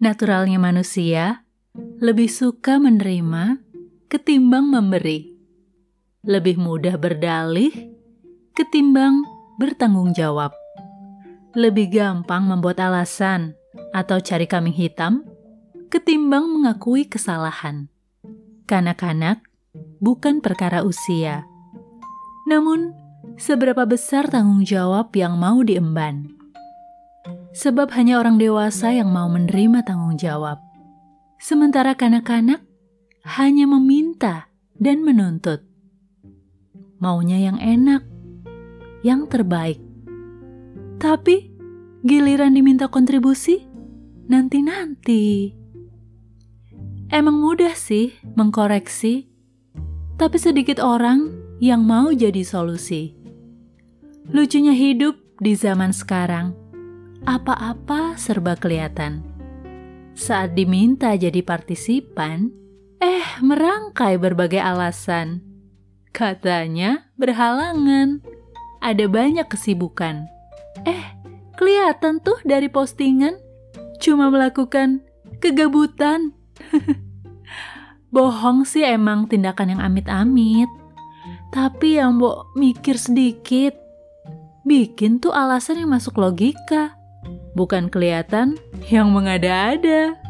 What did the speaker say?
Naturalnya manusia lebih suka menerima ketimbang memberi. Lebih mudah berdalih ketimbang bertanggung jawab. Lebih gampang membuat alasan atau cari kambing hitam ketimbang mengakui kesalahan. Kanak-kanak bukan perkara usia. Namun, seberapa besar tanggung jawab yang mau diemban? Sebab hanya orang dewasa yang mau menerima tanggung jawab. Sementara kanak-kanak hanya meminta dan menuntut. Maunya yang enak, yang terbaik. Tapi giliran diminta kontribusi, nanti-nanti. Emang mudah sih mengkoreksi, tapi sedikit orang yang mau jadi solusi. Lucunya hidup di zaman sekarang, apa-apa serba kelihatan. Saat diminta jadi partisipan, eh merangkai berbagai alasan. Katanya berhalangan, ada banyak kesibukan. Eh, kelihatan tuh dari postingan, cuma melakukan kegabutan. Bohong sih emang tindakan yang amit-amit. Tapi yang mbok mikir sedikit. Bikin tuh alasan yang masuk logika. Bukan kelihatan yang mengada-ada.